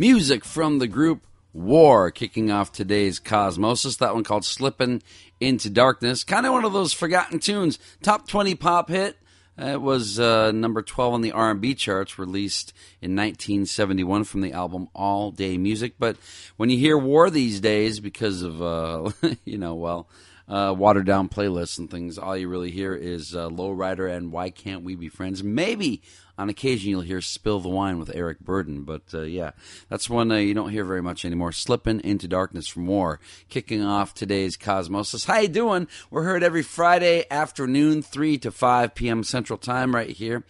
Music from the group War, kicking off today's Cosmosis. That one called Slippin' Into Darkness. Kind of one of those forgotten tunes. Top 20 pop hit. Uh, It was uh, number 12 on the R&B charts, released in 1971 from the album All Day Music. But when you hear War these days, because of, uh, you know, well, uh, watered down playlists and things, all you really hear is uh, Lowrider and Why Can't We Be Friends? Maybe on occasion you'll hear Spill the Wine with Eric Burdon, but uh, yeah, that's one uh, you don't hear very much anymore. Slipping into Darkness from War, kicking off today's Cosmosis. How you doing? We're heard every Friday afternoon, 3 to 5 p.m. Central Time right here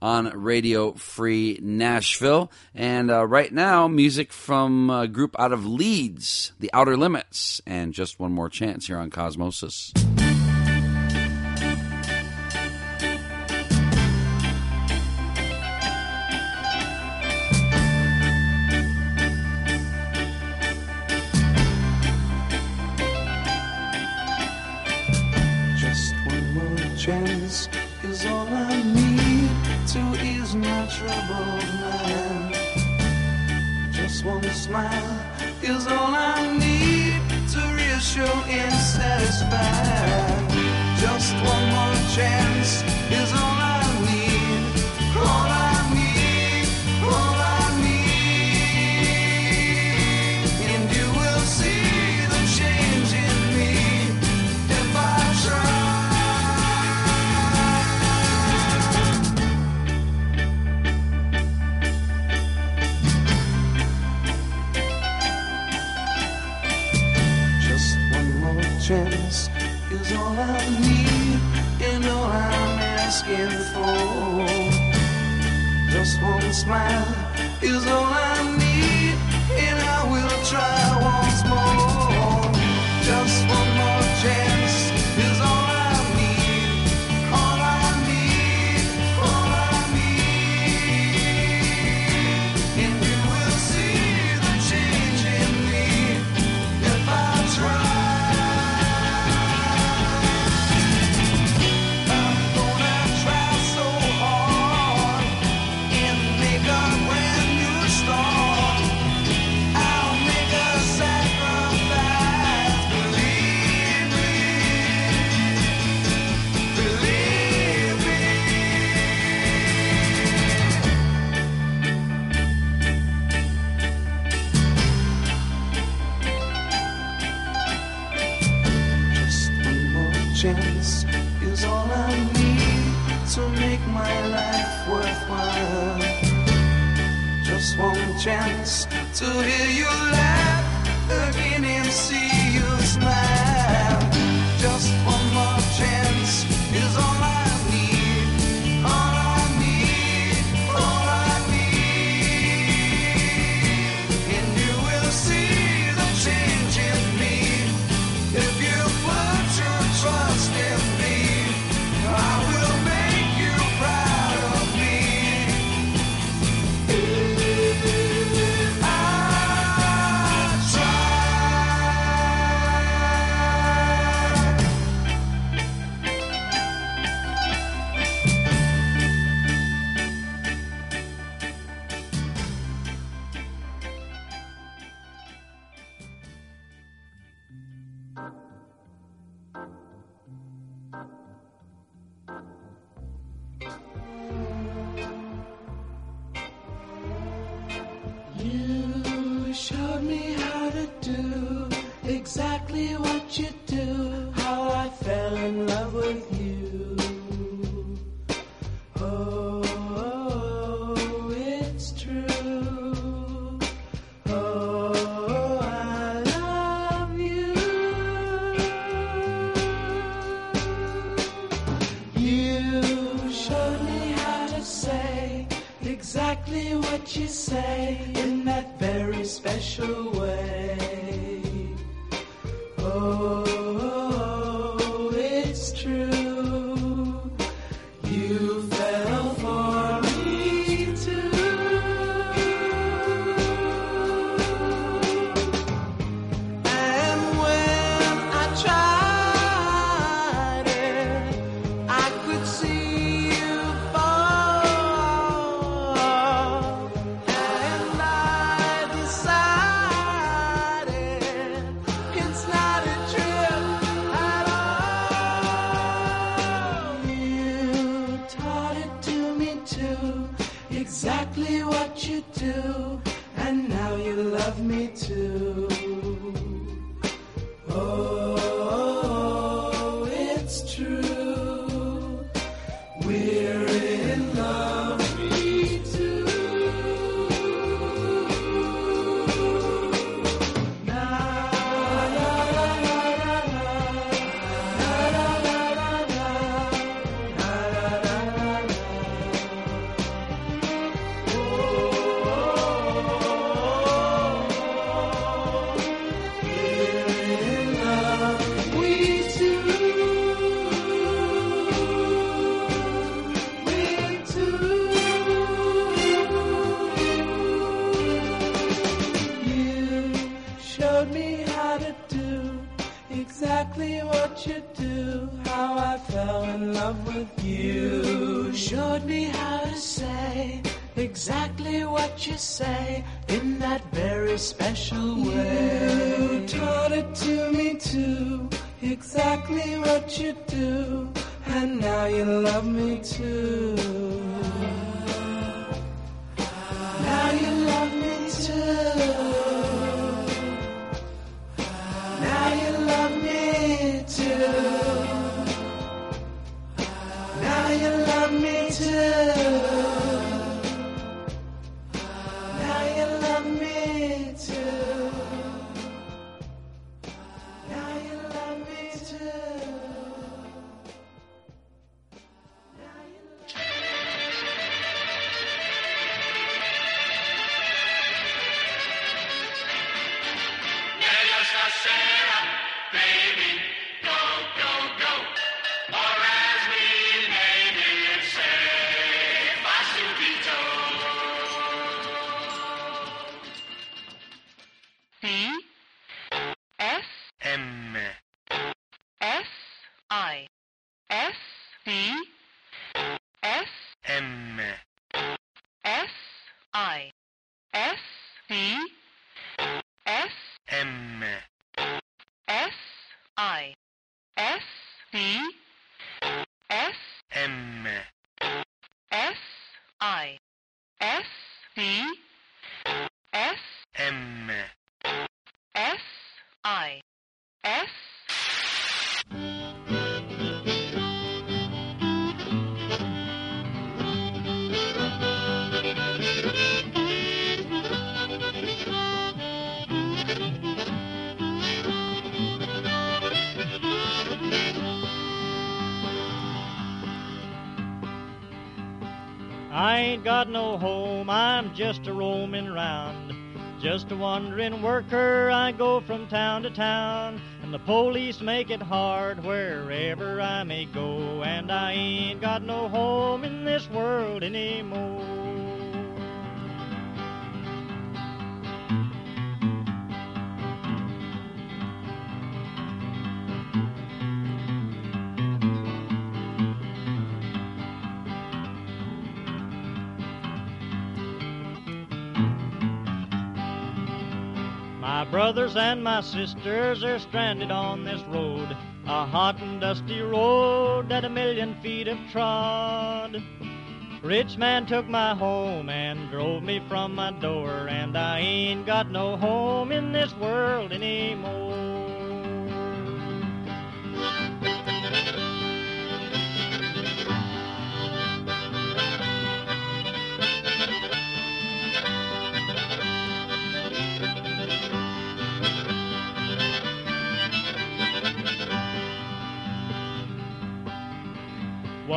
on Radio Free Nashville. And uh, right now, music from a group out of Leeds, The Outer Limits, and just one more chance here on Cosmosis. Asking for. Just one smile is all I need, and I will try chance to hear you laugh just a roaming round. Just a wandering worker, I go from town to town. And the police make it hard wherever I may go. And I ain't got no home in this world anymore. Brothers and my sisters are stranded on this road, a hot and dusty road that a million feet have trod. Rich man took my home and drove me from my door, and I ain't got no home in this world anymore.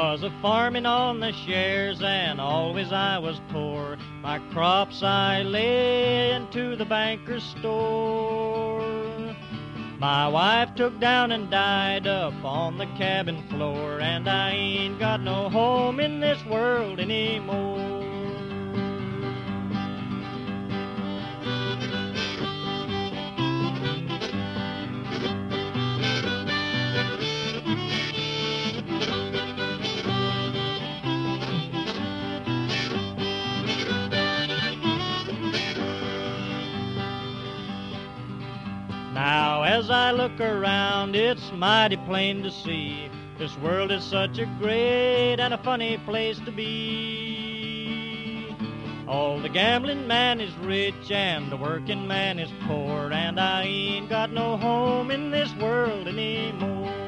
Was a farming on the shares, and always I was poor. My crops I lay into the banker's store. My wife took down and died up on the cabin floor, and I ain't got no home in this world anymore. As I look around, it's mighty plain to see this world is such a great and a funny place to be. All the gambling man is rich and the working man is poor, and I ain't got no home in this world anymore.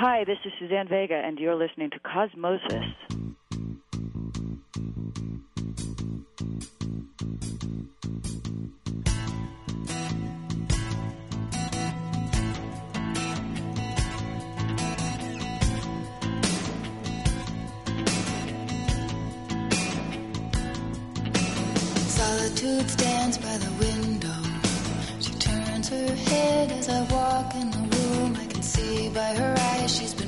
Hi, this is Suzanne Vega, and you're listening to Cosmosis. Solitude stands by the window. She turns her head as I walk in see by her eyes she's been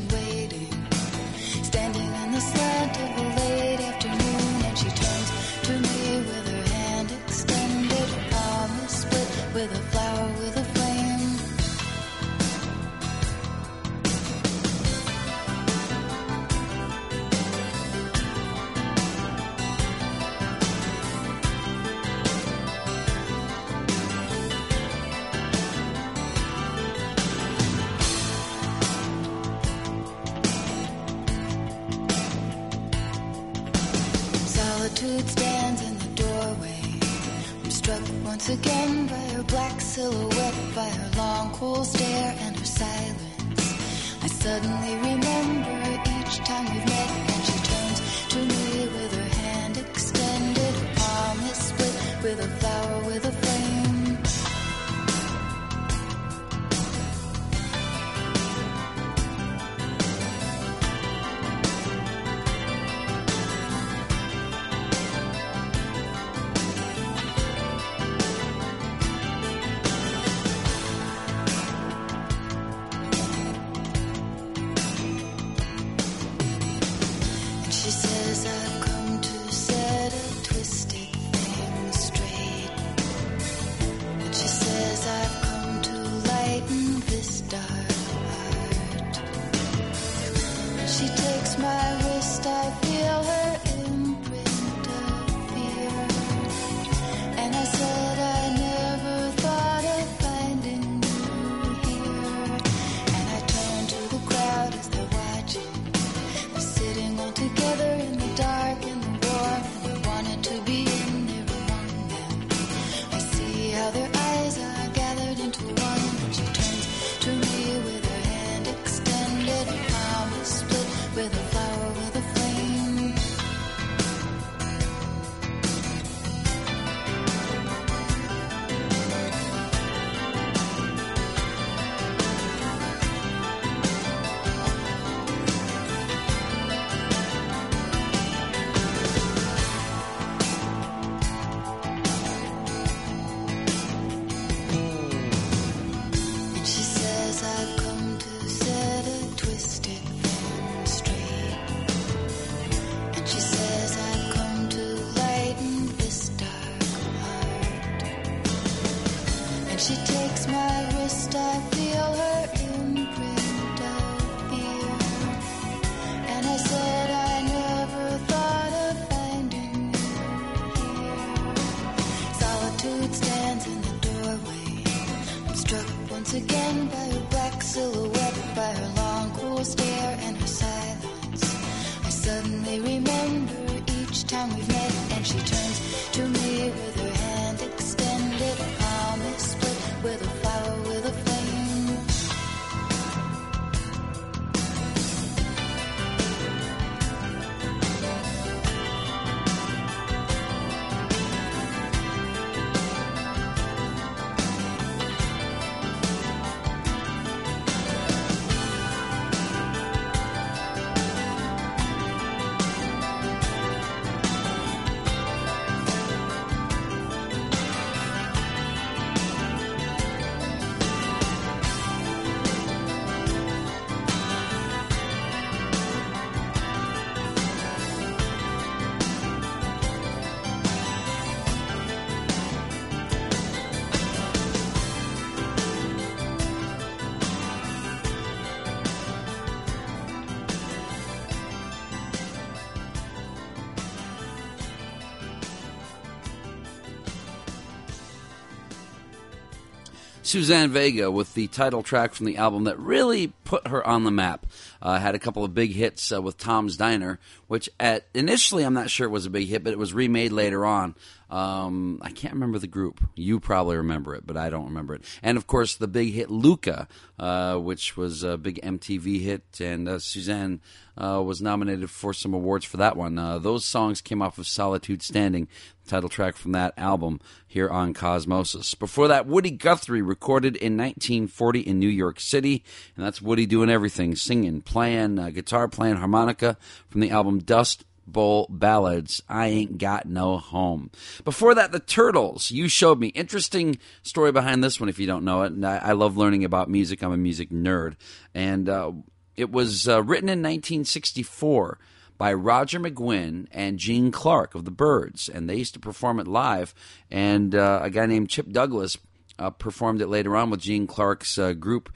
Suzanne Vega with the title track from the album that really put her on the map. Uh, had a couple of big hits uh, with Tom's Diner, which at initially I'm not sure it was a big hit, but it was remade later on. Um, I can't remember the group. You probably remember it, but I don't remember it. And of course, the big hit Luka, uh, which was a big MTV hit, and uh, Suzanne uh, was nominated for some awards for that one. Uh, those songs came off of Solitude Standing, title track from that album here on Cosmosis. Before that, Woody Guthrie recorded in 1940 in New York City, and that's Woody doing everything singing, playing uh, guitar, playing harmonica from the album Dust Bowl Ballads. I ain't got no home. Before that, the Turtles. You showed me interesting story behind this one. If you don't know it, and I, I love learning about music. I'm a music nerd, and uh, it was uh, written in 1964 by Roger McGuinn and Gene Clark of the Byrds, and they used to perform it live. And uh, a guy named Chip Douglas uh, performed it later on with Gene Clark's uh, group.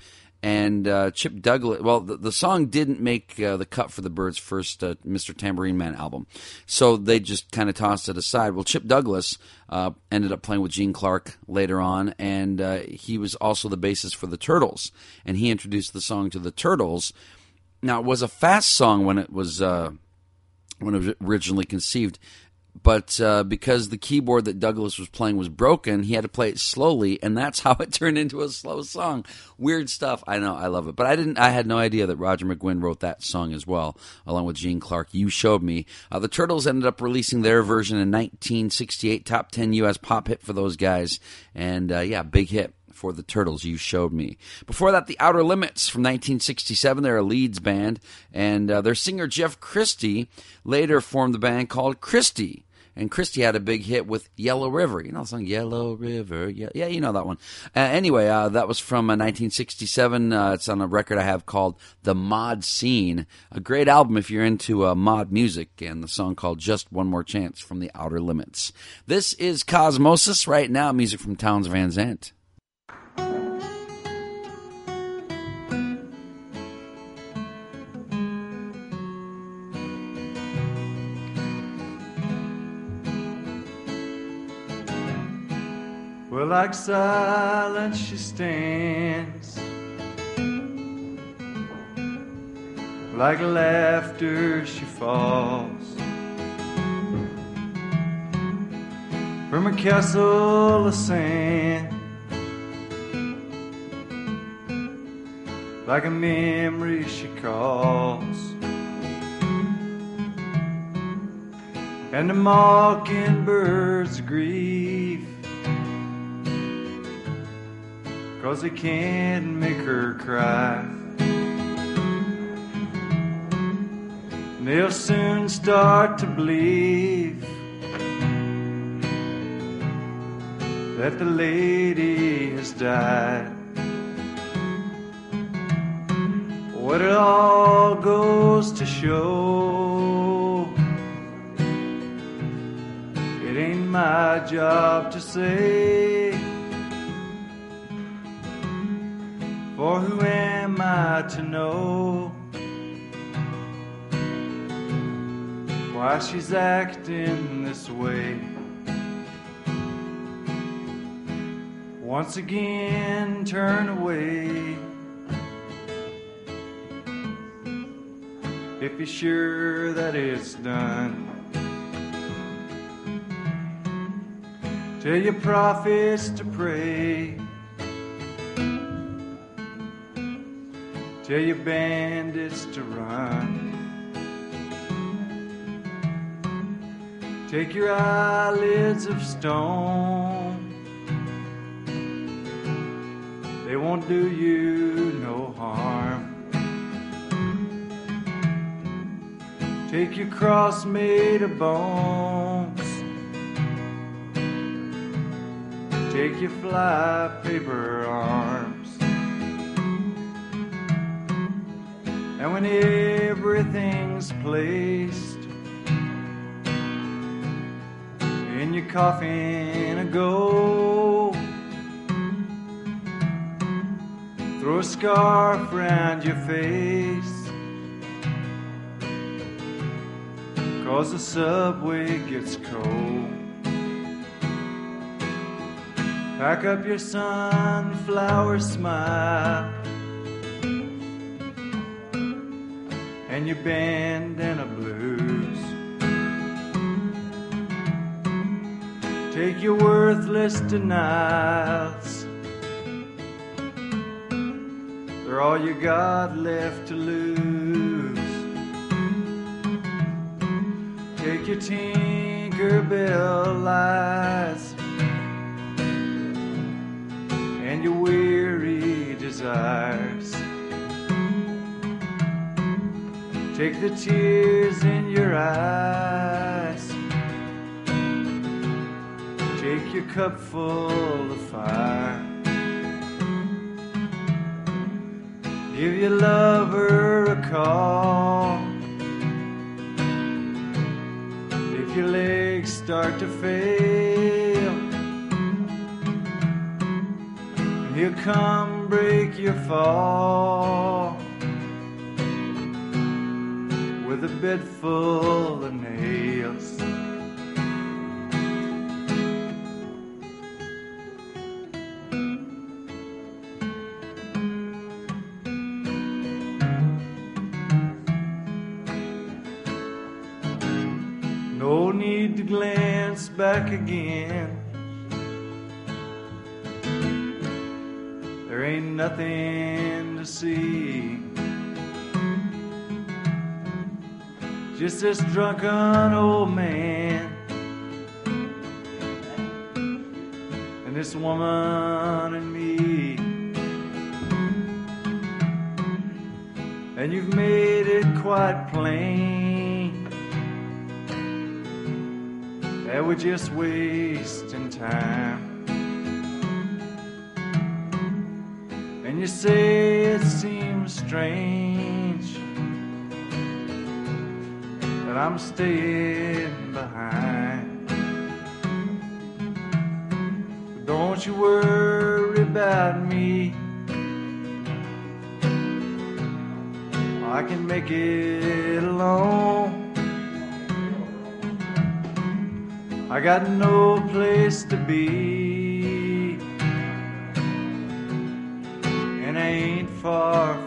And uh, Chip Douglas, well, the, the song didn't make uh, the cut for the Byrds' first uh, Mr. Tambourine Man album, so they just kind of tossed it aside. Well, Chip Douglas uh, ended up playing with Gene Clark later on, and uh, he was also the bassist for the Turtles, and he introduced the song to the Turtles. Now, it was a fast song when it was uh, when it was originally conceived, but uh, because the keyboard that Douglas was playing was broken, he had to play it slowly, and that's how it turned into a slow song. Weird stuff. I know, I love it, but I didn't. I had no idea that Roger McGuinn wrote that song as well, along with Gene Clark. You showed me. Uh, the Turtles ended up releasing their version in 1968, top 10 U.S. pop hit for those guys, and uh, yeah, big hit for the Turtles. You showed me. Before that, the Outer Limits from 1967. They're a Leeds band, and uh, their singer Jeff Christie later formed the band called Christie. And Christie had a big hit with Yellow River. You know the song Yellow River? Yeah, yeah you know that one. Uh, anyway, uh, that was from uh, 1967. Uh, it's on a record I have called The Mod Scene. A great album if you're into uh, mod music, and the song called Just One More Chance from the Outer Limits. This is Cosmosis right now, music from Townes Van Zandt. Like silence, she stands. Like laughter, she falls. From a castle of sand. Like a memory, she calls. And the mockingbirds grieve. Cause they can't make her cry. And they'll soon start to believe that the lady has died. What it all goes to show, it ain't my job to say. For who am I to know why she's acting this way? Once again, turn away. If you're sure that it's done, tell your prophets to pray. Tell your bandits to run. Take your eyelids of stone. They won't do you no harm. Take your cross made of bones. Take your fly paper arms. And when everything's placed in your coffin a go, throw a scarf around your face. Cause the subway gets cold. Pack up your sunflower smile and your bandana blues. Take your worthless denials. They're all you got left to lose. Take your Tinkerbell lies and your weary desires. Take the tears in your eyes. Take your cup full of fire. Give your lover a call. If your legs start to fail, he'll come break your fall with a bed full of nails. No need to glance back again. There ain't nothing to see. Just this drunken old man and this woman and me. And you've made it quite plain that we're just wasting time. And you say it seems strange that I'm staying behind. But don't you worry about me. I can make it alone. I got no place to be, and I ain't far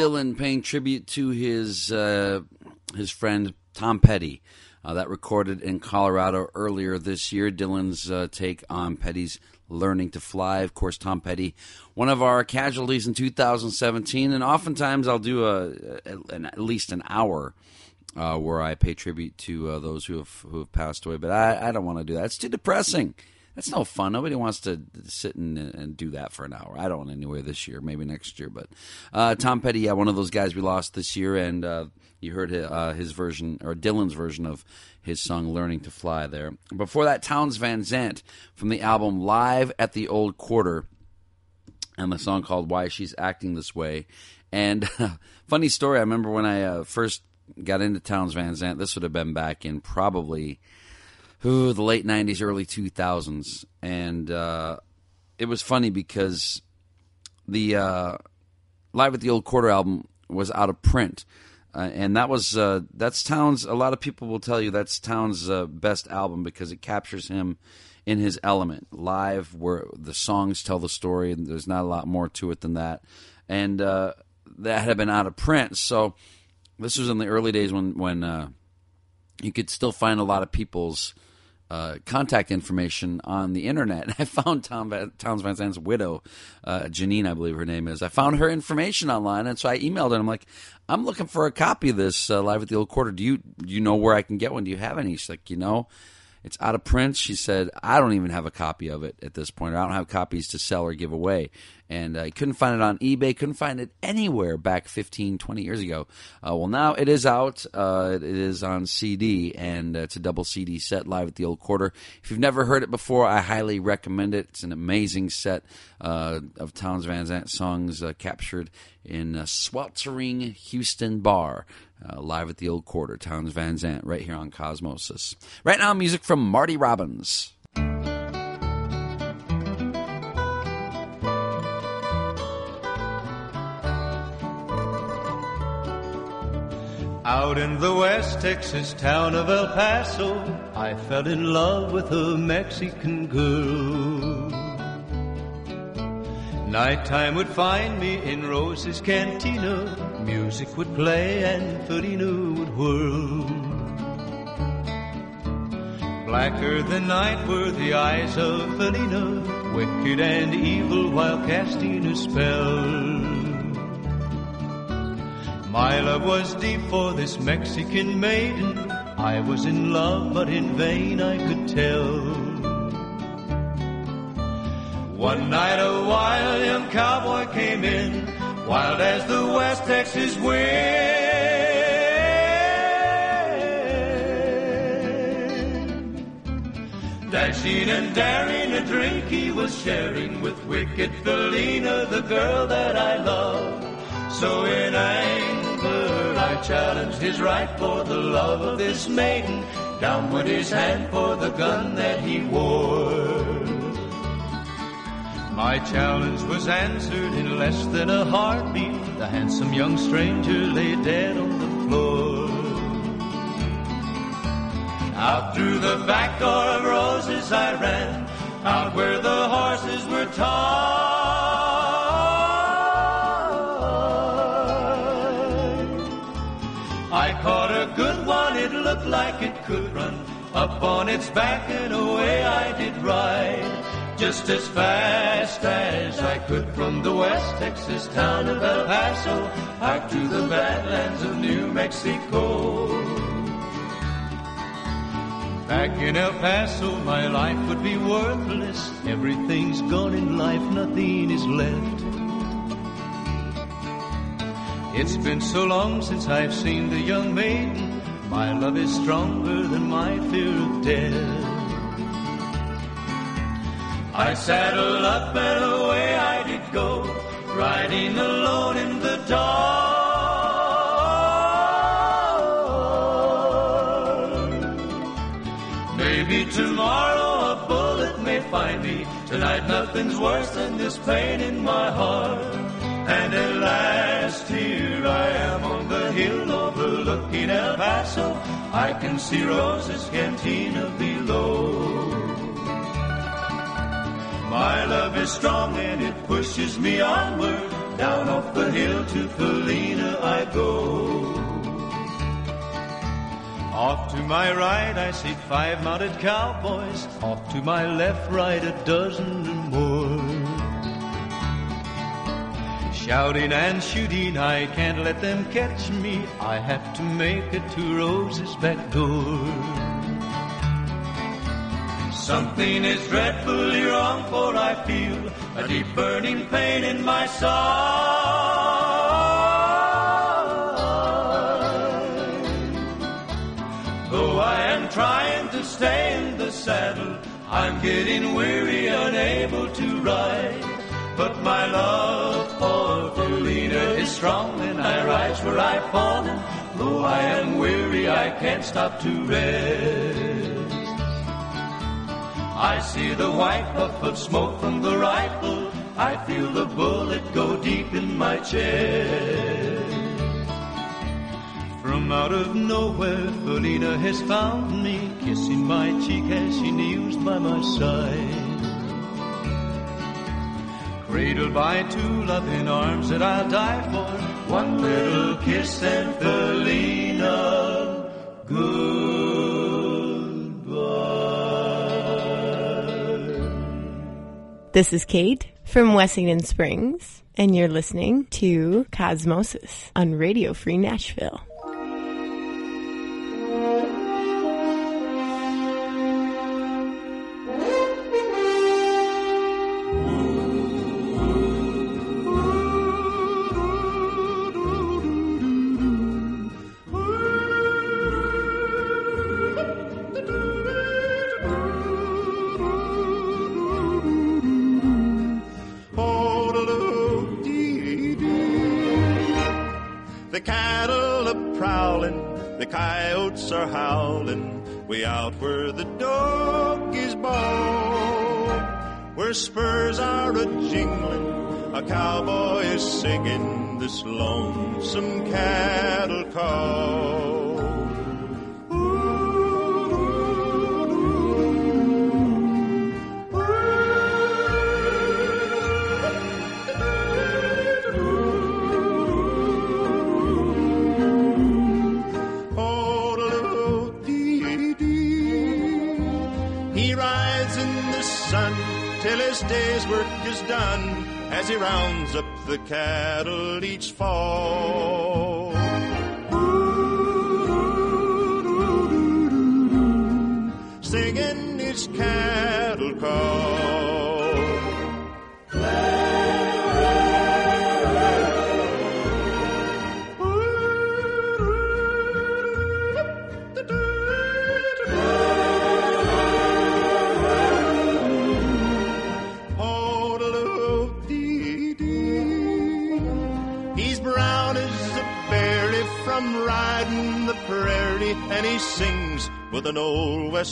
Dylan paying tribute to his uh, his friend Tom Petty. Uh, that recorded in Colorado earlier this year. Dylan's uh, take on Petty's "Learning to Fly." Of course, Tom Petty, one of our casualties in 2017, and oftentimes I'll do a, a an, at least an hour uh, where I pay tribute to uh, those who have who have passed away. But I, I don't want to do that. It's too depressing. That's no fun. Nobody wants to sit and, and do that for an hour. I don't anyway this year, maybe next year. But uh, Tom Petty, yeah, one of those guys we lost this year, and uh, you heard his, uh, his version or Dylan's version of his song "Learning to Fly" there. Before that, Townes Van Zandt from the album "Live at the Old Quarter." and the song called "Why She's Acting This Way." And funny story, I remember when I uh, first got into Townes Van Zandt. This would have been back in probably ooh, the late '90s, early 2000s, and uh, it was funny because the uh, "Live at the Old Quarter" album was out of print. Uh, and that was uh, that's Townes. A lot of people will tell you that's Townes' uh, best album because it captures him in his element live, where the songs tell the story, and there's not a lot more to it than that. And uh, that had been out of print, so this was in the early days when when you could still find a lot of people's uh, contact information on the internet. And I found Tom Van, Townes Van Zandt's widow, uh, Janine, I believe her name is. I found her information online, and so I emailed her. I'm like, I'm looking for a copy of this uh, live at the old quarter. Do you do you know where I can get one? Do you have any? She's like, you know. It's out of print. She said, I don't even have a copy of it at this point. I don't have copies to sell or give away. And I couldn't find it on eBay, couldn't find it anywhere back 15, 20 years ago. Uh, well, now it is out. Uh, it is on CD, and uh, it's a double CD set live at the Old Quarter. If you've never heard it before, I highly recommend it. It's an amazing set uh, of Townes Van Zandt songs uh, captured in a sweltering Houston bar. Uh, live at the Old Quarter, Townes Van Zandt, right here on Cosmosis. Right now, music from Marty Robbins. Out in the West Texas town of El Paso, I fell in love with a Mexican girl. Nighttime would find me in Rose's cantina. Music would play and Felina would whirl. Blacker than night were the eyes of Felina, wicked and evil while casting a spell. My love was deep for this Mexican maiden. I was in love, but in vain I could tell. One night a wild young cowboy came in, wild as the West Texas wind. Dashing and daring a drink he was sharing with wicked Felina, the girl that I love. So in anger I challenged his right for the love of this maiden. Down went his hand for the gun that he wore. My challenge was answered in less than a heartbeat. The handsome young stranger lay dead on the floor. Out through the back door of roses I ran, out where the horses were tied. I caught a good one, it looked like it could run. Up on its back and away I did ride just as fast as I could from the West Texas town of El Paso out to the badlands of New Mexico. Back in El Paso, my life would be worthless. Everything's gone in life, nothing is left. It's been so long since I've seen the young maiden. My love is stronger than my fear of death. I saddled up and away I did go, riding alone in the dark. Maybe tomorrow a bullet may find me. Tonight nothing's worse than this pain in my heart. And at last here I am on the hill overlooking El Paso. I can see Rose's cantina below. My love is strong and it pushes me onward. Down off the hill to Felina I go. Off to my right I see five mounted cowboys. Off to my left, right a dozen or more. Shouting and shooting, I can't let them catch me. I have to make it to Rose's back door. Something is dreadfully wrong, for I feel a deep burning pain in my side. Though I am trying to stay in the saddle, I'm getting weary, unable to ride. But my love for Felina is strong, and I rise where I've fallen. Though I am weary, I can't stop to rest. I see the white puff of smoke from the rifle. I feel the bullet go deep in my chest. From out of nowhere, Felina has found me, kissing my cheek as she kneels by my side. Cradled by two loving arms that I'll die for, one little kiss and Felina, goodbye. This is Kate from Wessington Springs, and you're listening to Cosmosis on Radio Free Nashville.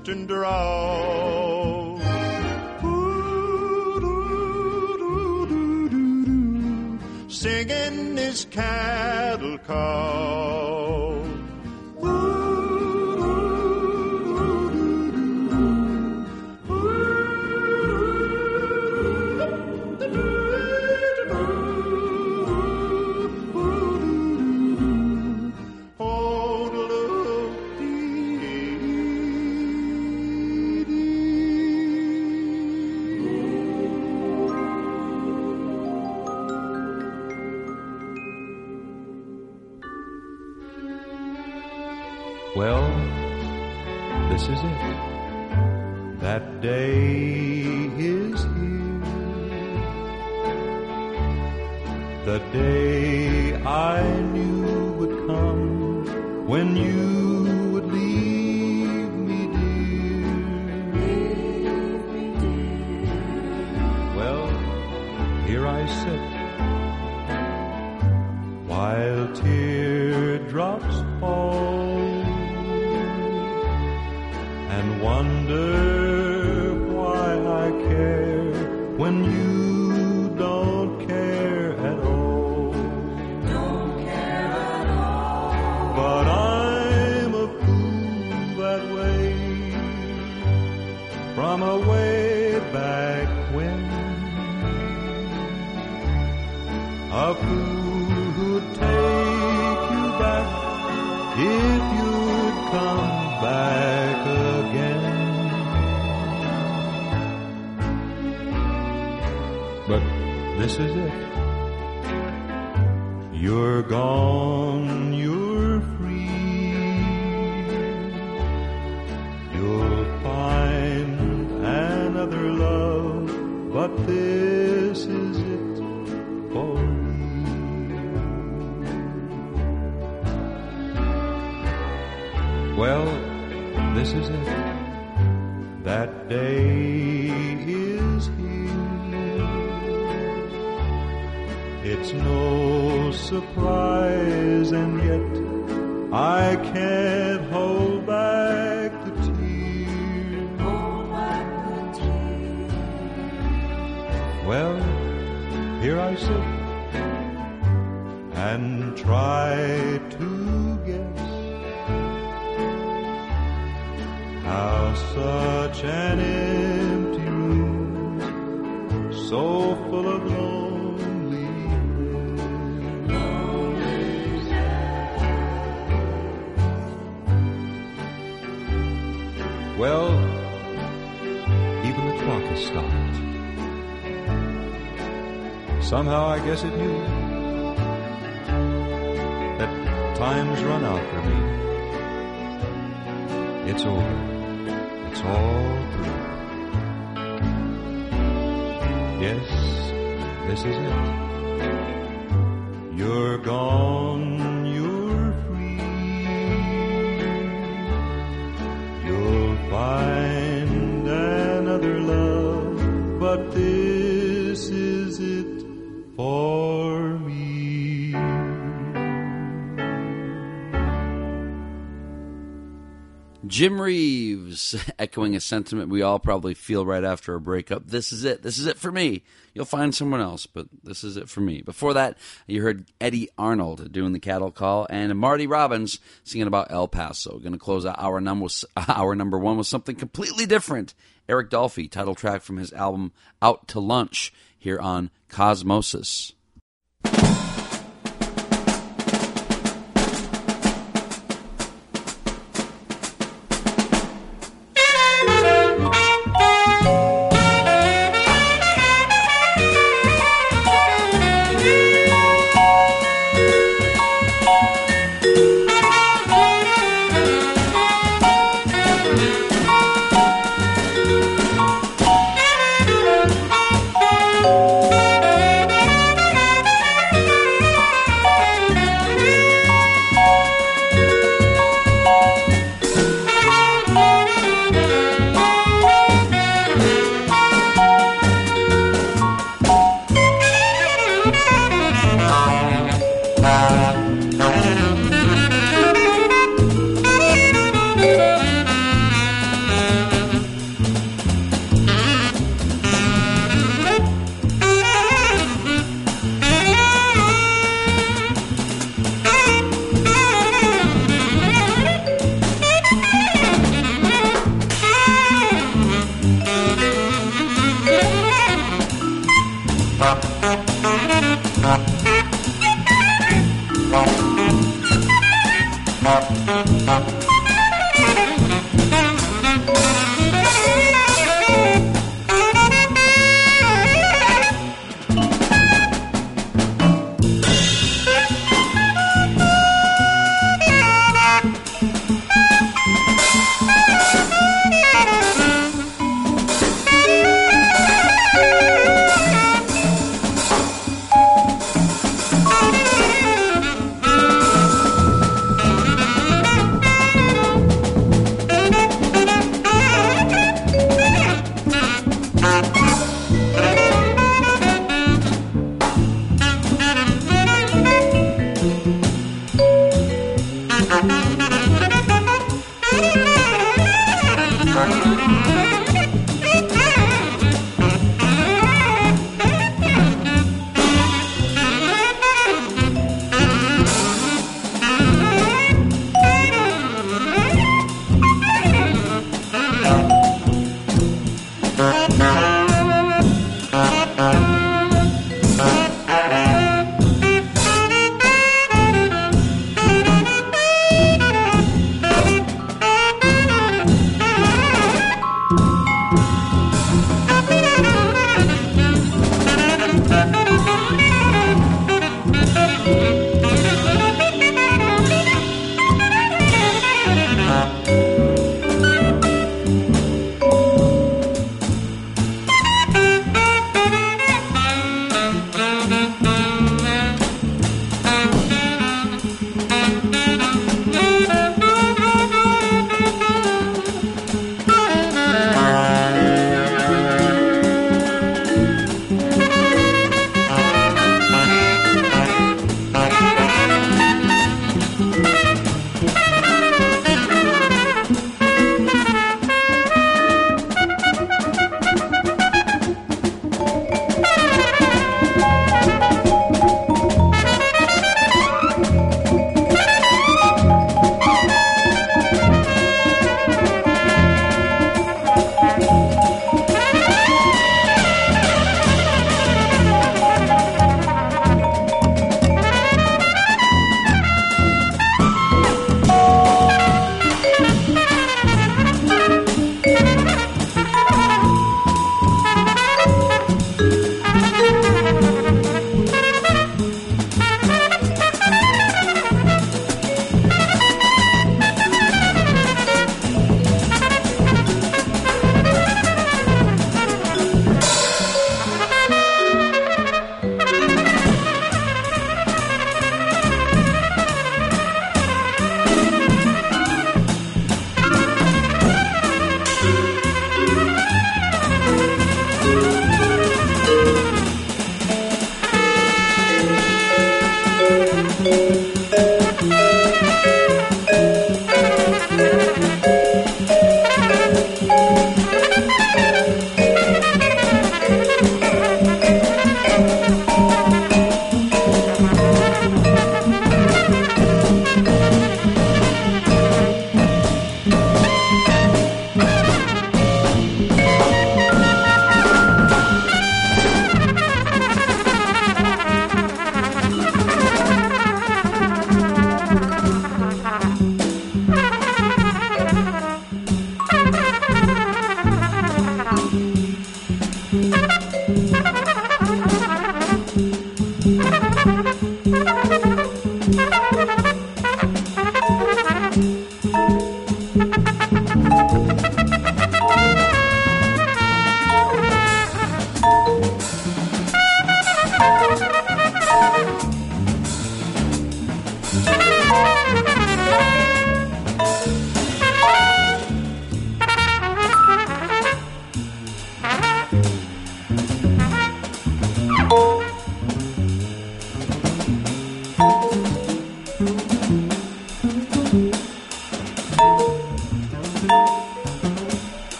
Old western But I'm a fool that way from a way back when. A Now who'd take you back if you'd come back again? But this is it. You're gone, this is it for me. Well, this is it. That day is here. It's no surprise, It's over. It's all through. Yes, this is it. You're gone, Jim Reeves, echoing a sentiment we all probably feel right after a breakup. This is it. This is it for me. You'll find someone else, but this is it for me. Before that, you heard Eddy Arnold doing the cattle call and Marty Robbins singing about El Paso. Going to close out our number, our number one with something completely different. Eric Dolphy, title track from his album Out to Lunch, here on Cosmosis.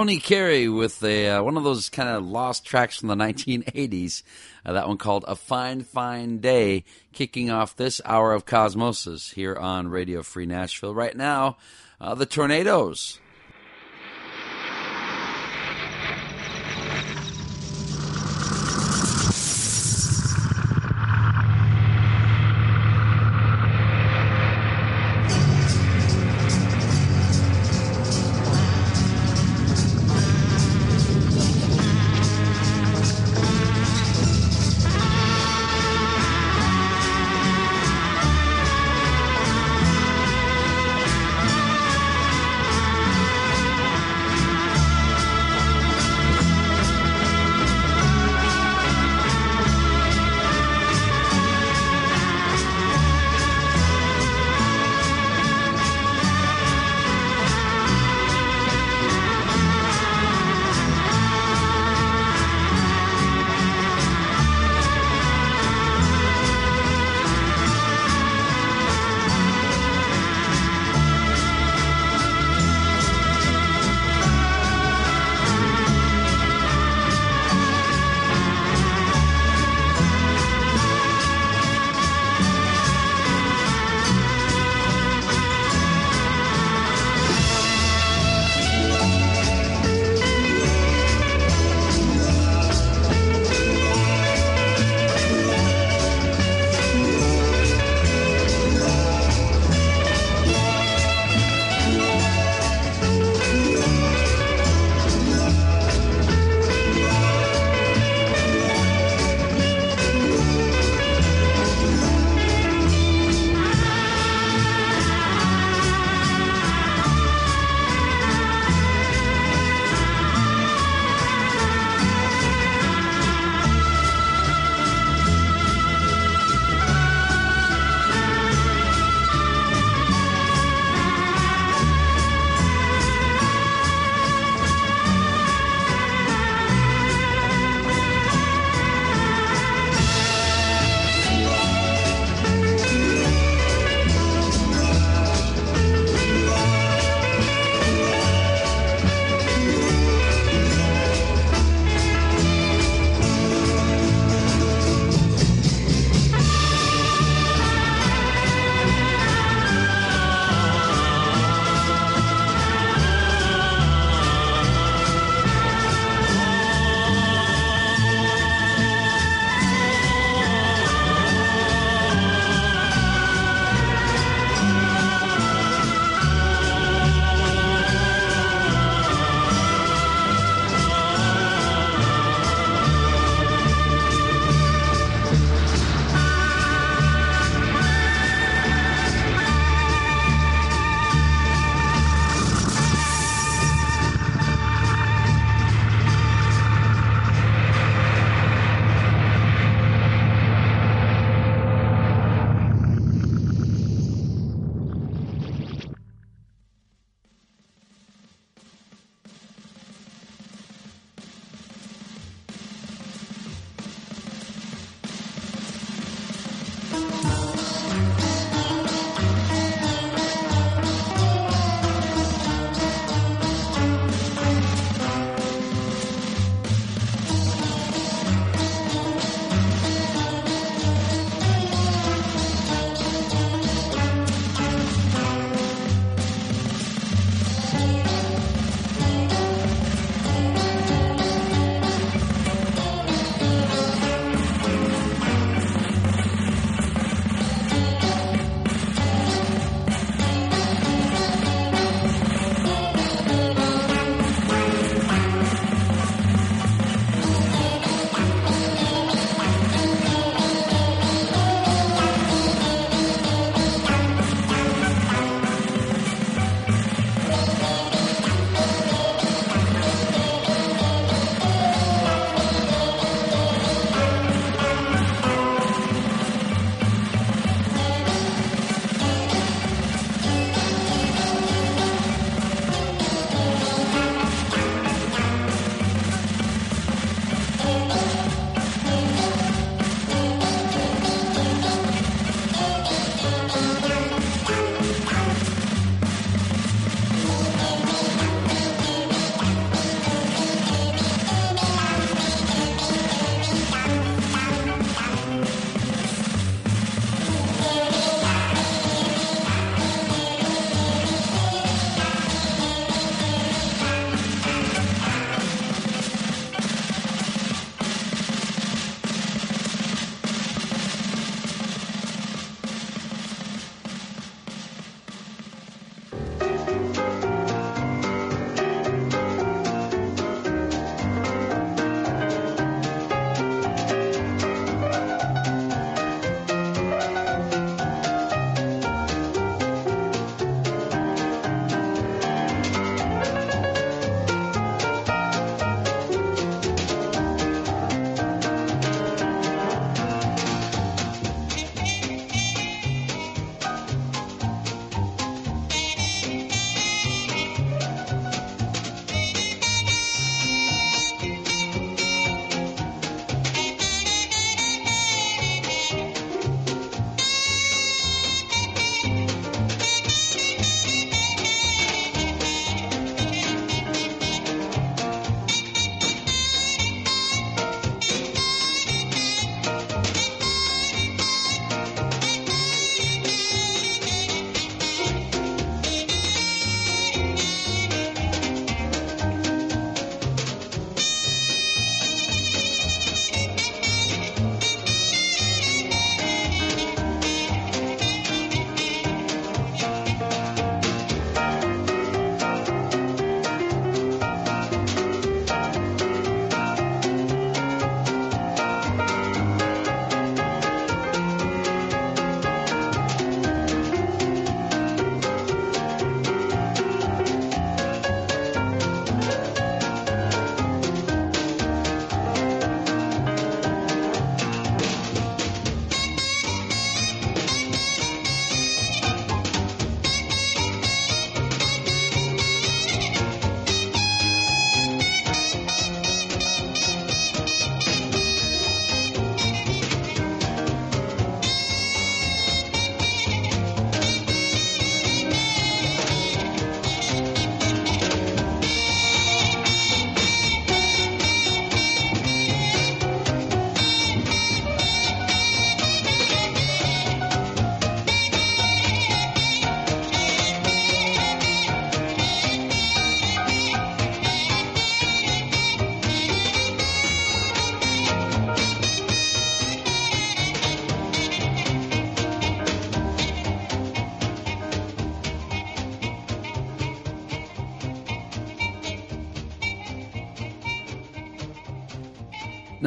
Tony Carey with a uh, one of those kind of lost tracks from the 1980s. Uh, that one called "A Fine Fine Day," kicking off this hour of Cosmosis here on Radio Free Nashville. Right now, uh, the Tornados.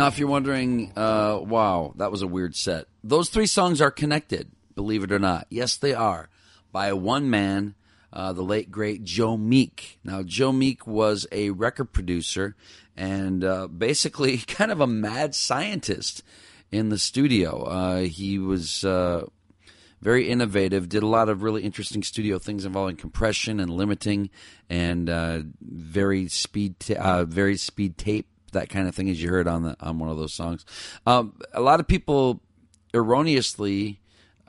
Now, if you're wondering, uh, wow, that was a weird set. Those three songs are connected, believe it or not. Yes, they are, by one man, uh, the late great Joe Meek. Now, Joe Meek was a record producer and uh, basically kind of a mad scientist in the studio. Uh, he was uh, very innovative. Did a lot of really interesting studio things involving compression and limiting, and uh, very speed, ta- uh, very speed tape, that kind of thing, as you heard on the on one of those songs. Um, a lot of people erroneously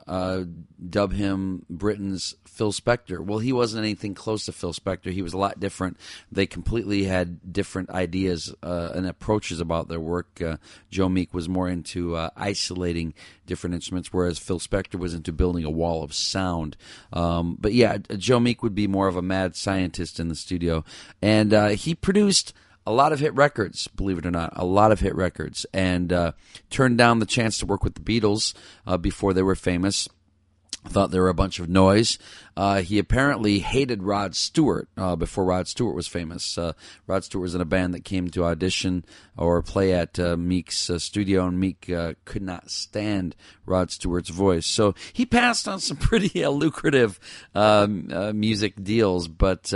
uh, dub him Britain's Phil Spector. Well, he wasn't anything close to Phil Spector. He was a lot different. They completely had different ideas uh, and approaches about their work. Uh, Joe Meek was more into uh, isolating different instruments, whereas Phil Spector was into building a wall of sound. Um, but yeah, Joe Meek would be more of a mad scientist in the studio, and uh, he produced a lot of hit records, believe it or not, a lot of hit records, and uh, turned down the chance to work with the Beatles uh, before they were famous. Thought they were a bunch of noise. Uh, he apparently hated Rod Stewart uh, before Rod Stewart was famous. Uh, Rod Stewart was in a band that came to audition or play at uh, Meek's uh, studio, and Meek uh, could not stand Rod Stewart's voice. So he passed on some pretty lucrative um, music deals, but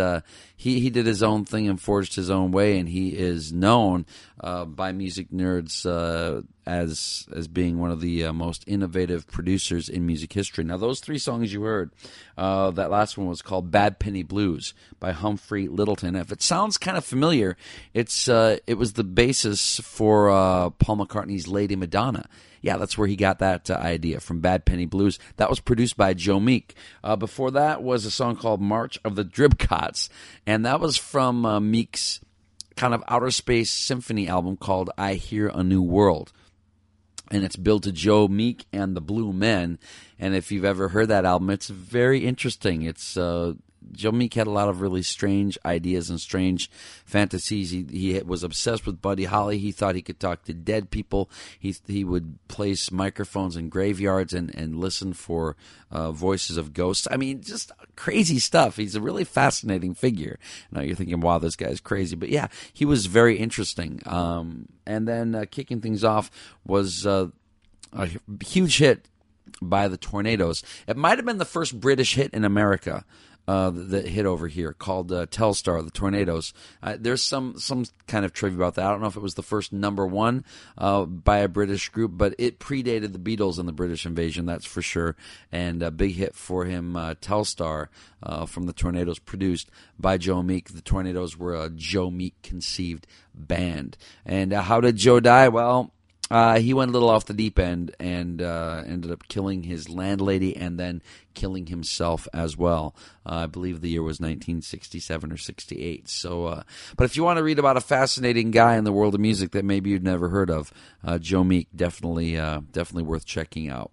he he did his own thing and forged his own way, and he is known uh, by music nerds uh, as as being one of the uh, most innovative producers in music history. Now, those three songs you heard, uh, that last one was called "Bad Penny Blues" by Humphrey Lyttelton. If it sounds kind of familiar, it's uh, it was the basis for uh, Paul McCartney's "Lady Madonna." Yeah, that's where he got that idea from Bad Penny Blues. That was produced by Joe Meek. Before that was a song called March of the Dribcots, and that was from Meek's kind of outer space symphony album called I Hear a New World. And it's billed to Joe Meek and the Blue Men. And if you've ever heard that album, it's very interesting. It's uh, Joe Meek had a lot of really strange ideas and strange fantasies. He, he was obsessed with Buddy Holly. He thought he could talk to dead people. He he would place microphones in graveyards and and listen for uh, voices of ghosts. I mean, just crazy stuff. He's a really fascinating figure. Now you're thinking, wow, this guy's crazy, but yeah, he was very interesting. Um, and then uh, kicking things off was uh, a huge hit by the Tornados. It might have been the first British hit in America. Uh, that hit over here called uh, Telstar, the Tornados. Uh, there's some some kind of trivia about that. I don't know if it was the first number one uh, by a British group, but it predated the Beatles and the British invasion, that's for sure. And a big hit for him, uh, Telstar uh, from the Tornados, produced by Joe Meek. The Tornados were a Joe Meek conceived band. And how did Joe die? Well, uh, he went a little off the deep end and uh, ended up killing his landlady and then killing himself as well. Uh, I believe the year was 1967 or 68. So, uh, but if you want to read about a fascinating guy in the world of music that maybe you've never heard of, uh, Joe Meek definitely uh, definitely worth checking out.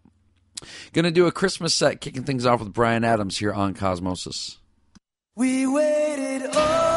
Going to do a Christmas set, kicking things off with Bryan Adams here on Cosmosis. We waited all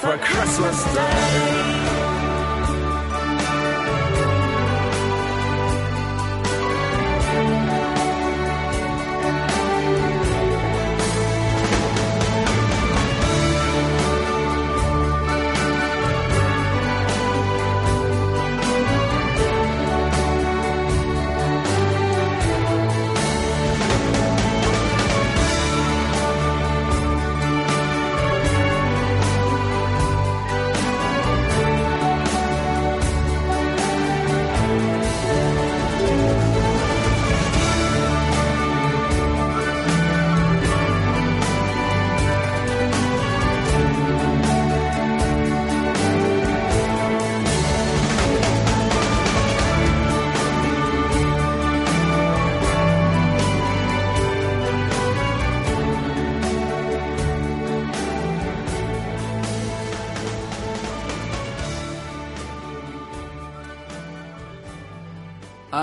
for Christmas Day.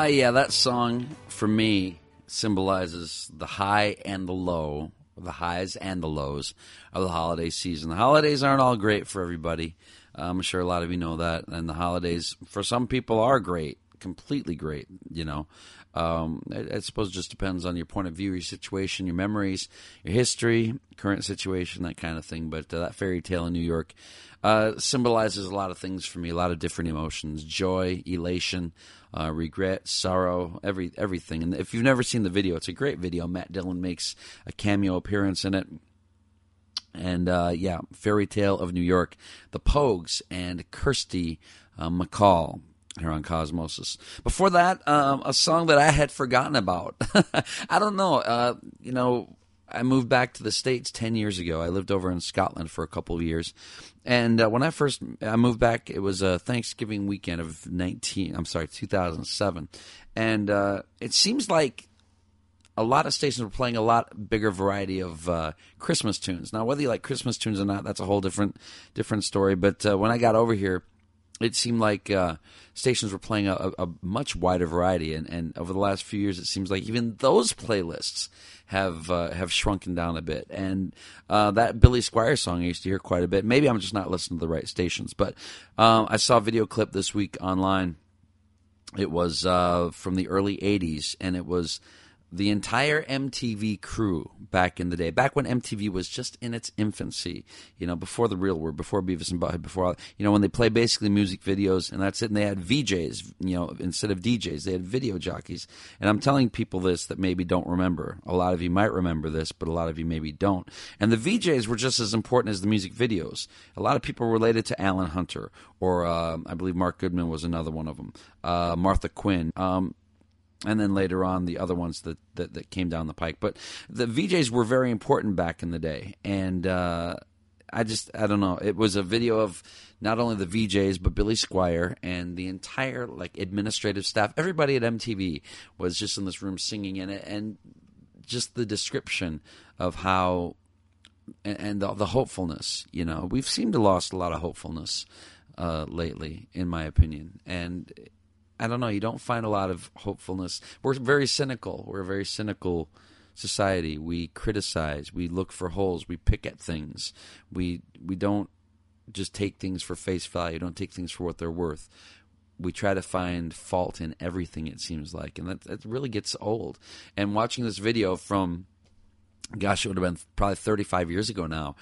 Uh, yeah, that song for me symbolizes the high and the low, the highs and the lows of the holiday season. The holidays aren't all great for everybody. Uh, I'm sure a lot of you know that. And the holidays, for some people, are great, completely great, you know. Um, I, I suppose it just depends on your point of view, your situation, your memories, your history, current situation, that kind of thing. But uh, that fairy tale in New York uh, symbolizes a lot of things for me, a lot of different emotions joy, elation, uh, regret, sorrow, every everything. And if you've never seen the video, it's a great video. Matt Dillon makes a cameo appearance in it. And uh, yeah, Fairy Tale of New York, The Pogues, and Kirsty uh, MacColl here on Cosmosis. Before that, um, a song that I had forgotten about. I don't know. Uh, you know, I moved back to the States 10 years ago. I lived over in Scotland for a couple of years. And uh, when I first I moved back, it was a Thanksgiving weekend of 19, I'm sorry, 2007. And uh, it seems like a lot of stations were playing a lot bigger variety of uh, Christmas tunes. Now, whether you like Christmas tunes or not, that's a whole different different story. But uh, when I got over here, it seemed like uh, stations were playing a, a, much wider variety, and, and over the last few years, it seems like even those playlists have uh, have shrunken down a bit. And uh, that Billy Squier song I used to hear quite a bit. Maybe I'm just not listening to the right stations, but um, I saw a video clip this week online. It was uh, from the early '80s, and it was the entire MTV crew back in the day, back when MTV was just in its infancy, you know, before the real word, before Beavis and Butthead, before, you know, when they play basically music videos and that's it. And they had VJs, you know, instead of DJs, they had video jockeys. And I'm telling people this that maybe don't remember. A lot of you might remember this, but a lot of you maybe don't. And the VJs were just as important as the music videos. A lot of people related to Alan Hunter, or uh, I believe Mark Goodman was another one of them, uh, Martha Quinn. Um, and then later on the other ones that, that, that, came down the pike. But the VJs were very important back in the day, and uh, I just I don't know. It was a video of not only the VJs but Billy Squier and the entire like administrative staff. Everybody at MTV was just in this room singing in it, and just the description of how and, the, the hopefulness. You know, we've seemed to lost a lot of hopefulness uh, lately, in my opinion, and I don't know. You don't find a lot of hopefulness. We're very cynical. We're a very cynical society. We criticize. We look for holes. We pick at things. We we don't just take things for face value. Don't take things for what they're worth. We try to find fault in everything. It seems like, and that that really gets old. And watching this video from, gosh, it would have been probably 35 years ago now.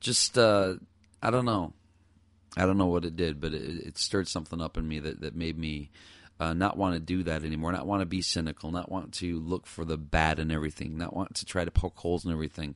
Just uh, I don't know. I don't know what it did, but it, it stirred something up in me that, that made me uh, not want to do that anymore, not want to be cynical, not want to look for the bad in everything, not want to try to poke holes in everything.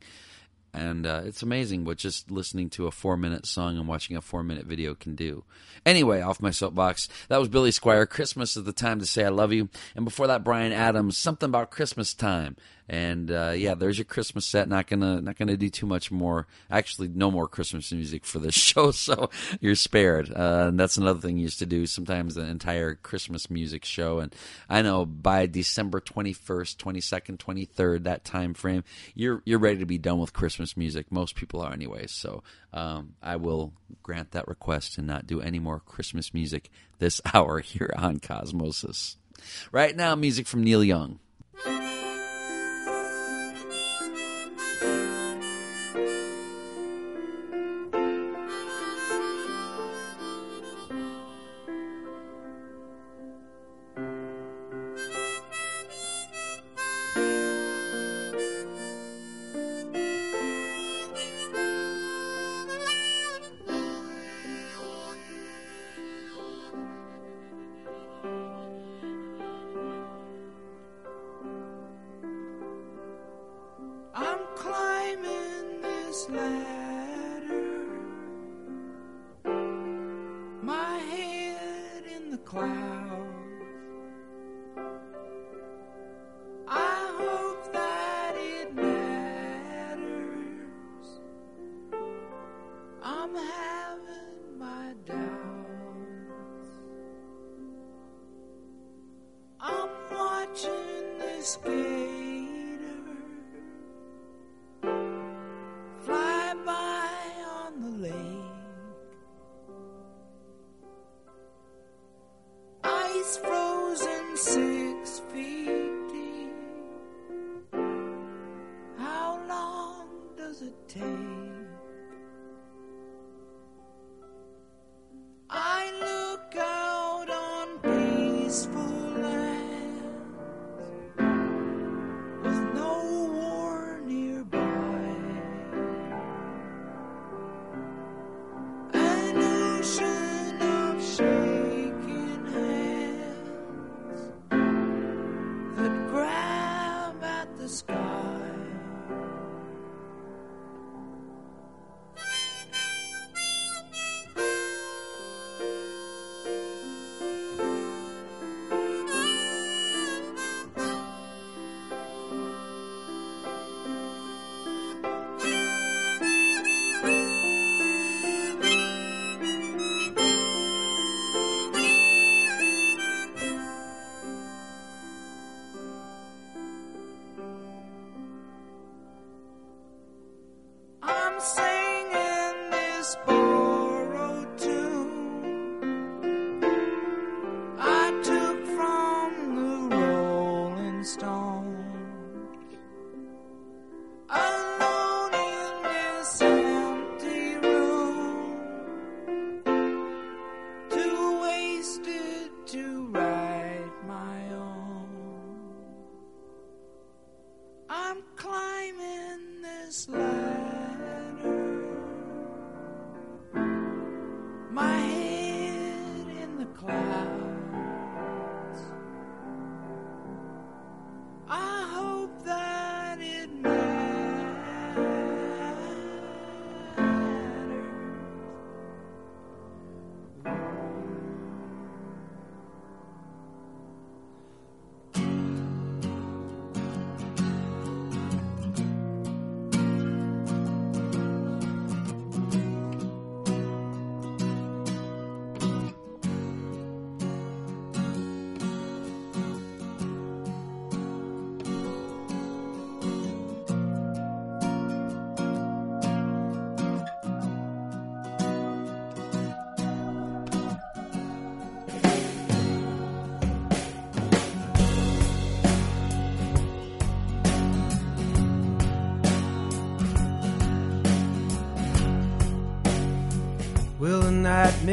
And uh, it's amazing what just listening to a four minute song and watching a four minute video can do. Anyway, off my soapbox, that was Billy Squier. Christmas is the time to say I love you. And before that, Bryan Adams, something about Christmas time. And uh, yeah, there's your Christmas set. Not gonna not gonna do too much more. Actually, no more Christmas music for this show, so you're spared. Uh, and that's another thing you used to do. Sometimes an entire Christmas music show. And I know by December 21st, 22nd, 23rd, that time frame, you're you're ready to be done with Christmas music. Most people are, anyways. So um, I will grant that request and not do any more Christmas music this hour here on Cosmosis. Right now, music from Neil Young.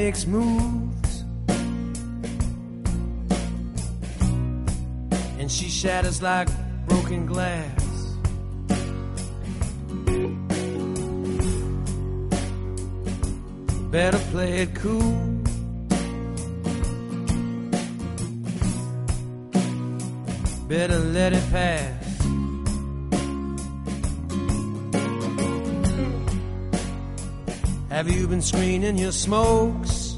Makes moves, and she shatters like broken glass. Better play it cool. Screening your smokes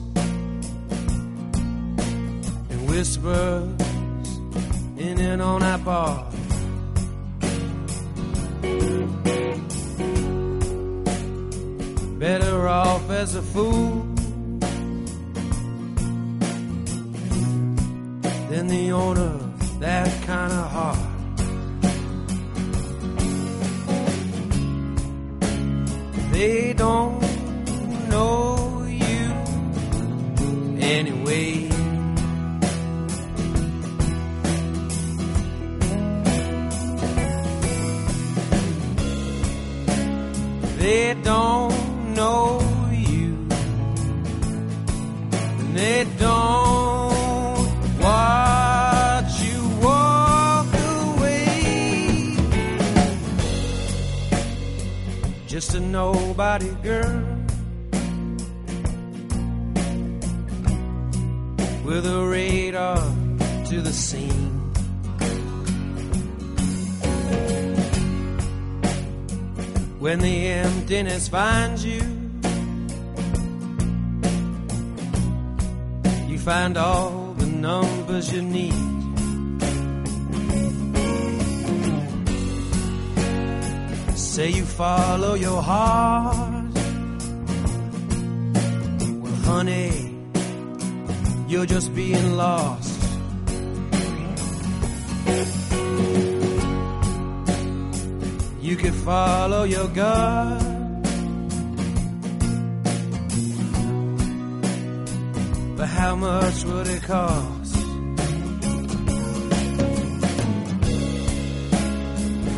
But how much would it cost?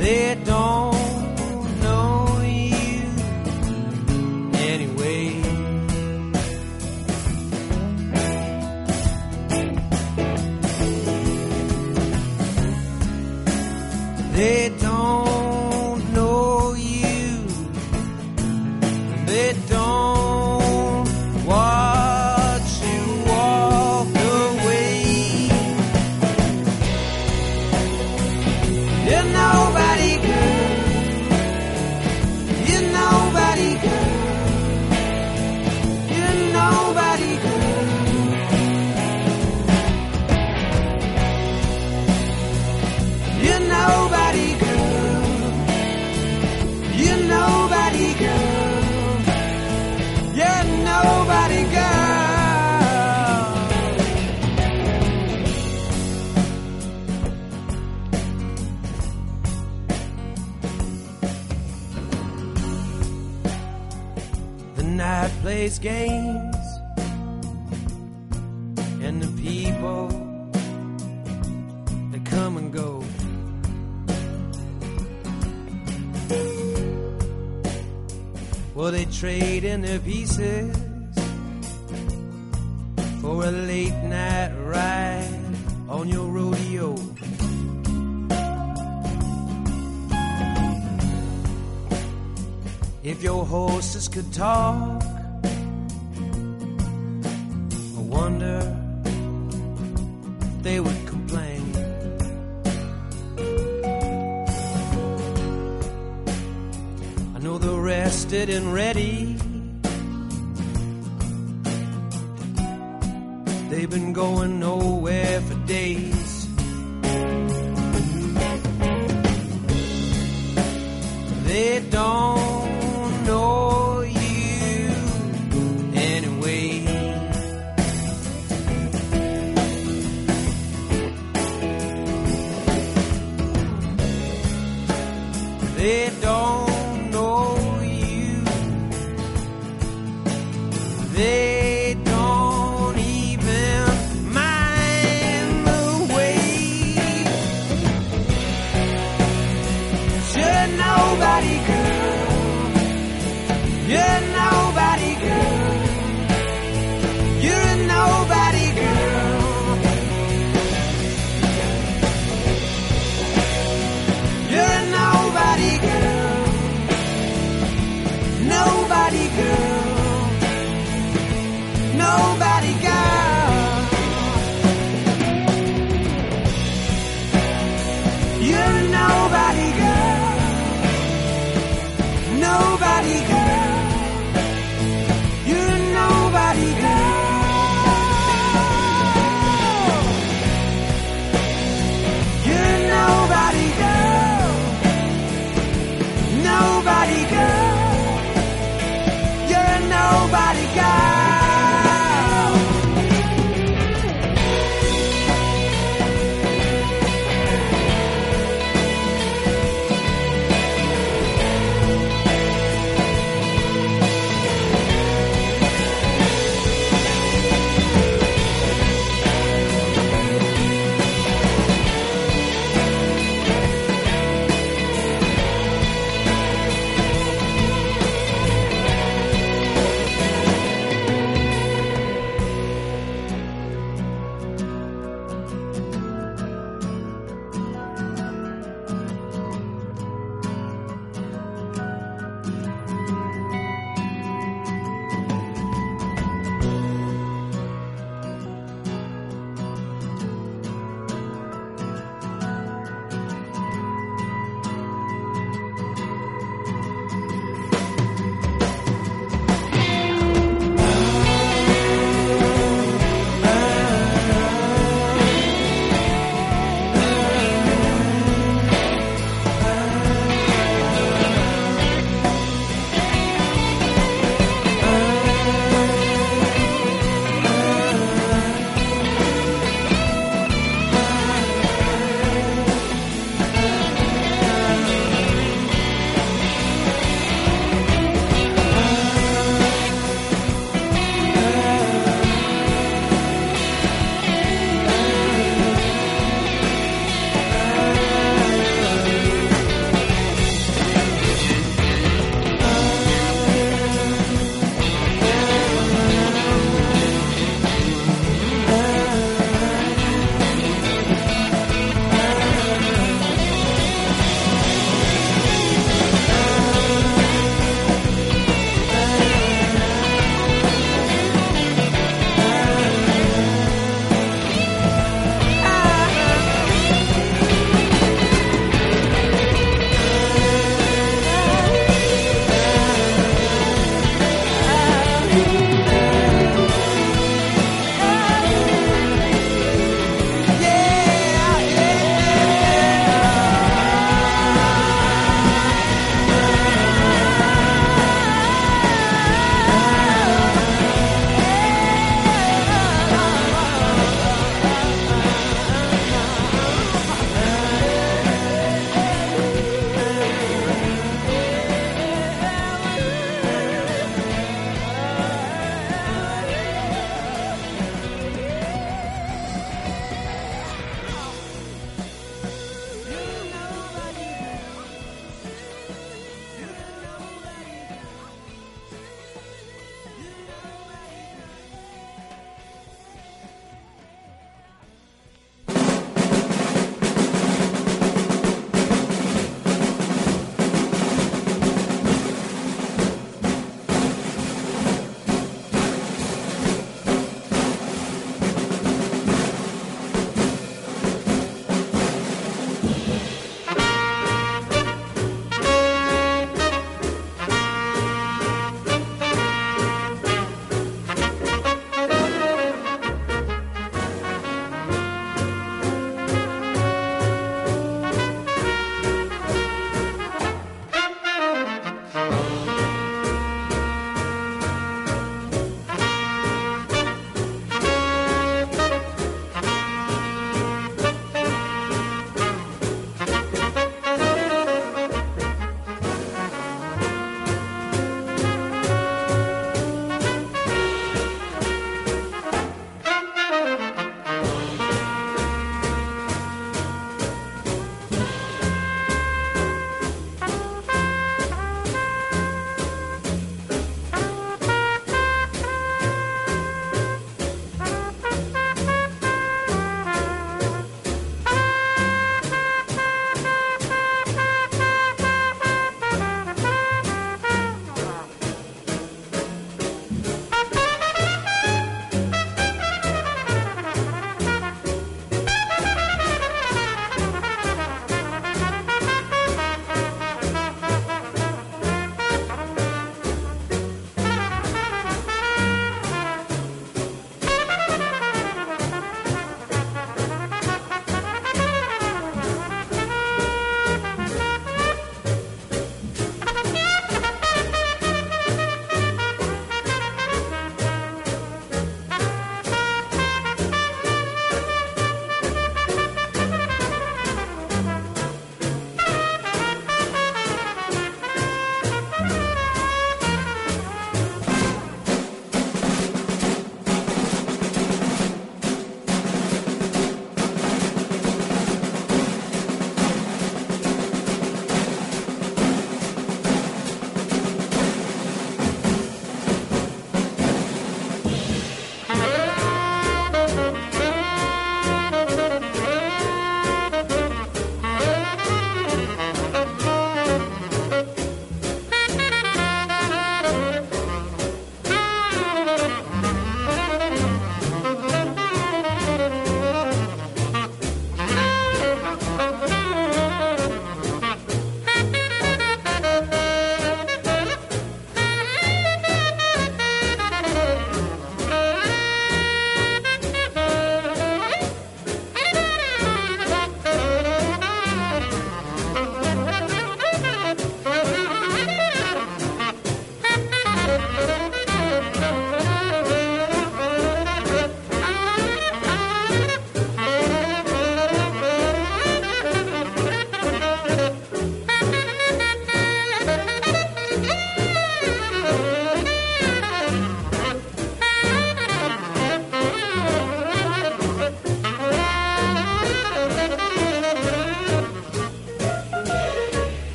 They don't plays games and the people that come and go. Well, they trade in their pieces for a late night ride on your rodeo. If your horses could talk.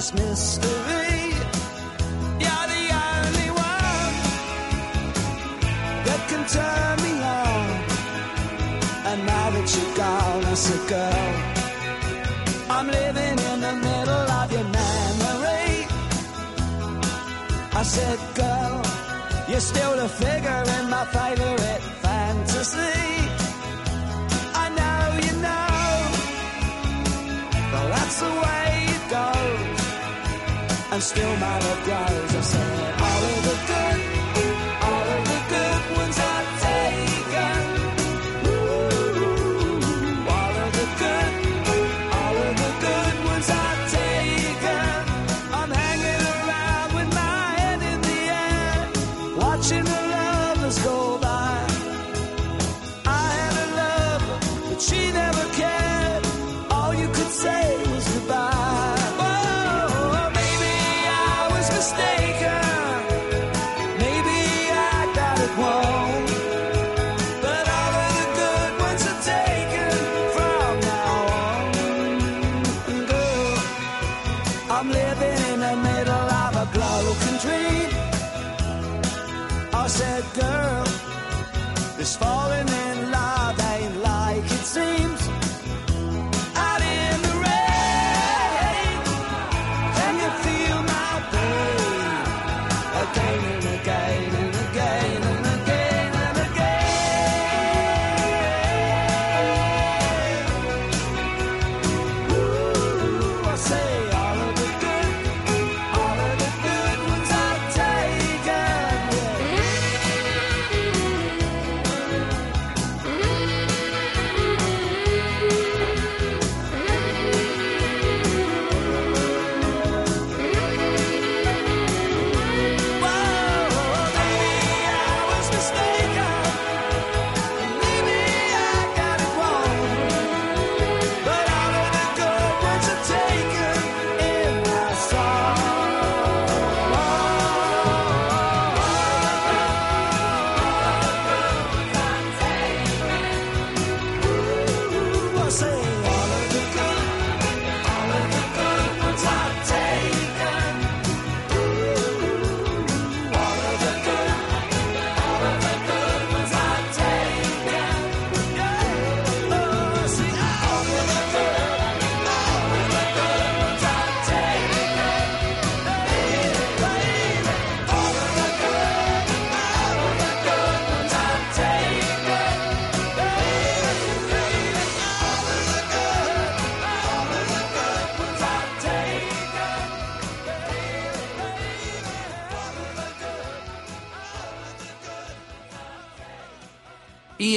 This mystery.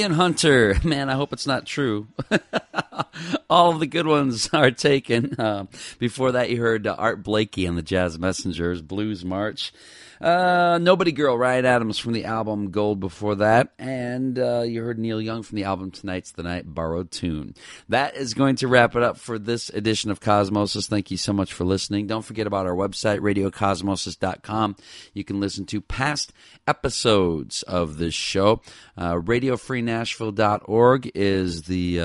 Ian Hunter, man, I hope it's not true. All of the good ones are taken. Uh, before that, you heard uh, Art Blakey and the Jazz Messengers, Blues March. Uh, Nobody Girl, Ryan Adams from the album Gold before that. And uh, you heard Neil Young from the album Tonight's the Night, Borrowed Tune. That is going to wrap it up for this edition of Cosmosis. Thank you so much for listening. Don't forget about our website, radiocosmosis.com. You can listen to past episodes of this show. Uh, RadioFreeNashville.org is the.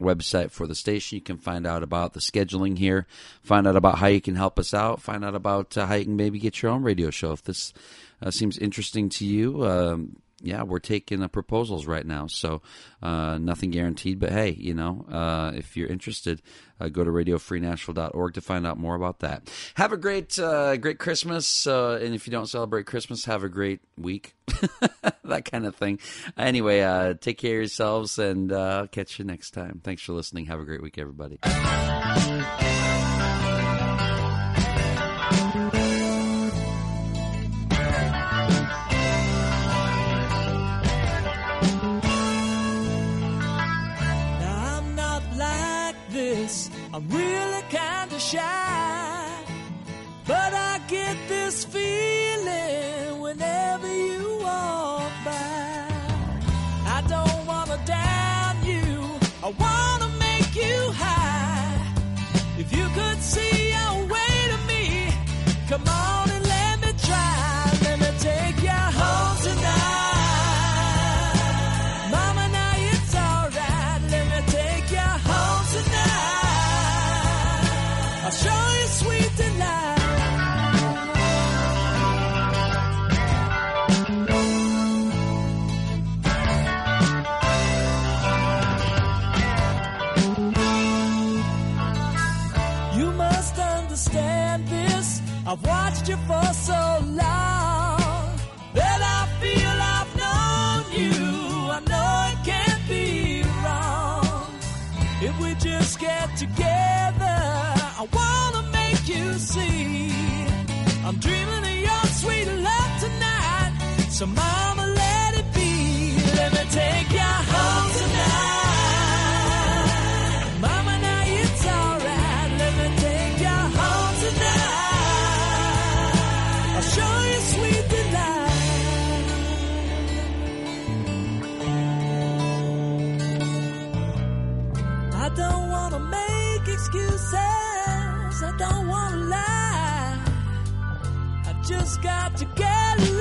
Website for the station. You can find out about the scheduling here, find out about how you can help us out, find out about uh, how you can maybe get your own radio show. If this uh, seems interesting to you, um, yeah, we're taking uh, proposals right now. So uh, nothing guaranteed, but hey, you know, uh, if you're interested, uh, go to radiofreenashville.org to find out more about that. Have a great, uh, great Christmas, uh, and if you don't celebrate Christmas, have a great week. that kind of thing. Anyway, take care of yourselves, and catch you next time. Thanks for listening. Have a great week, everybody. shine. understand this. I've watched you for so long that I feel I've known you. I know it can't be wrong if we just get together. I wanna make you see I'm dreaming of your sweet love tonight. So, mama, let it be. Let me take you home tonight. got to get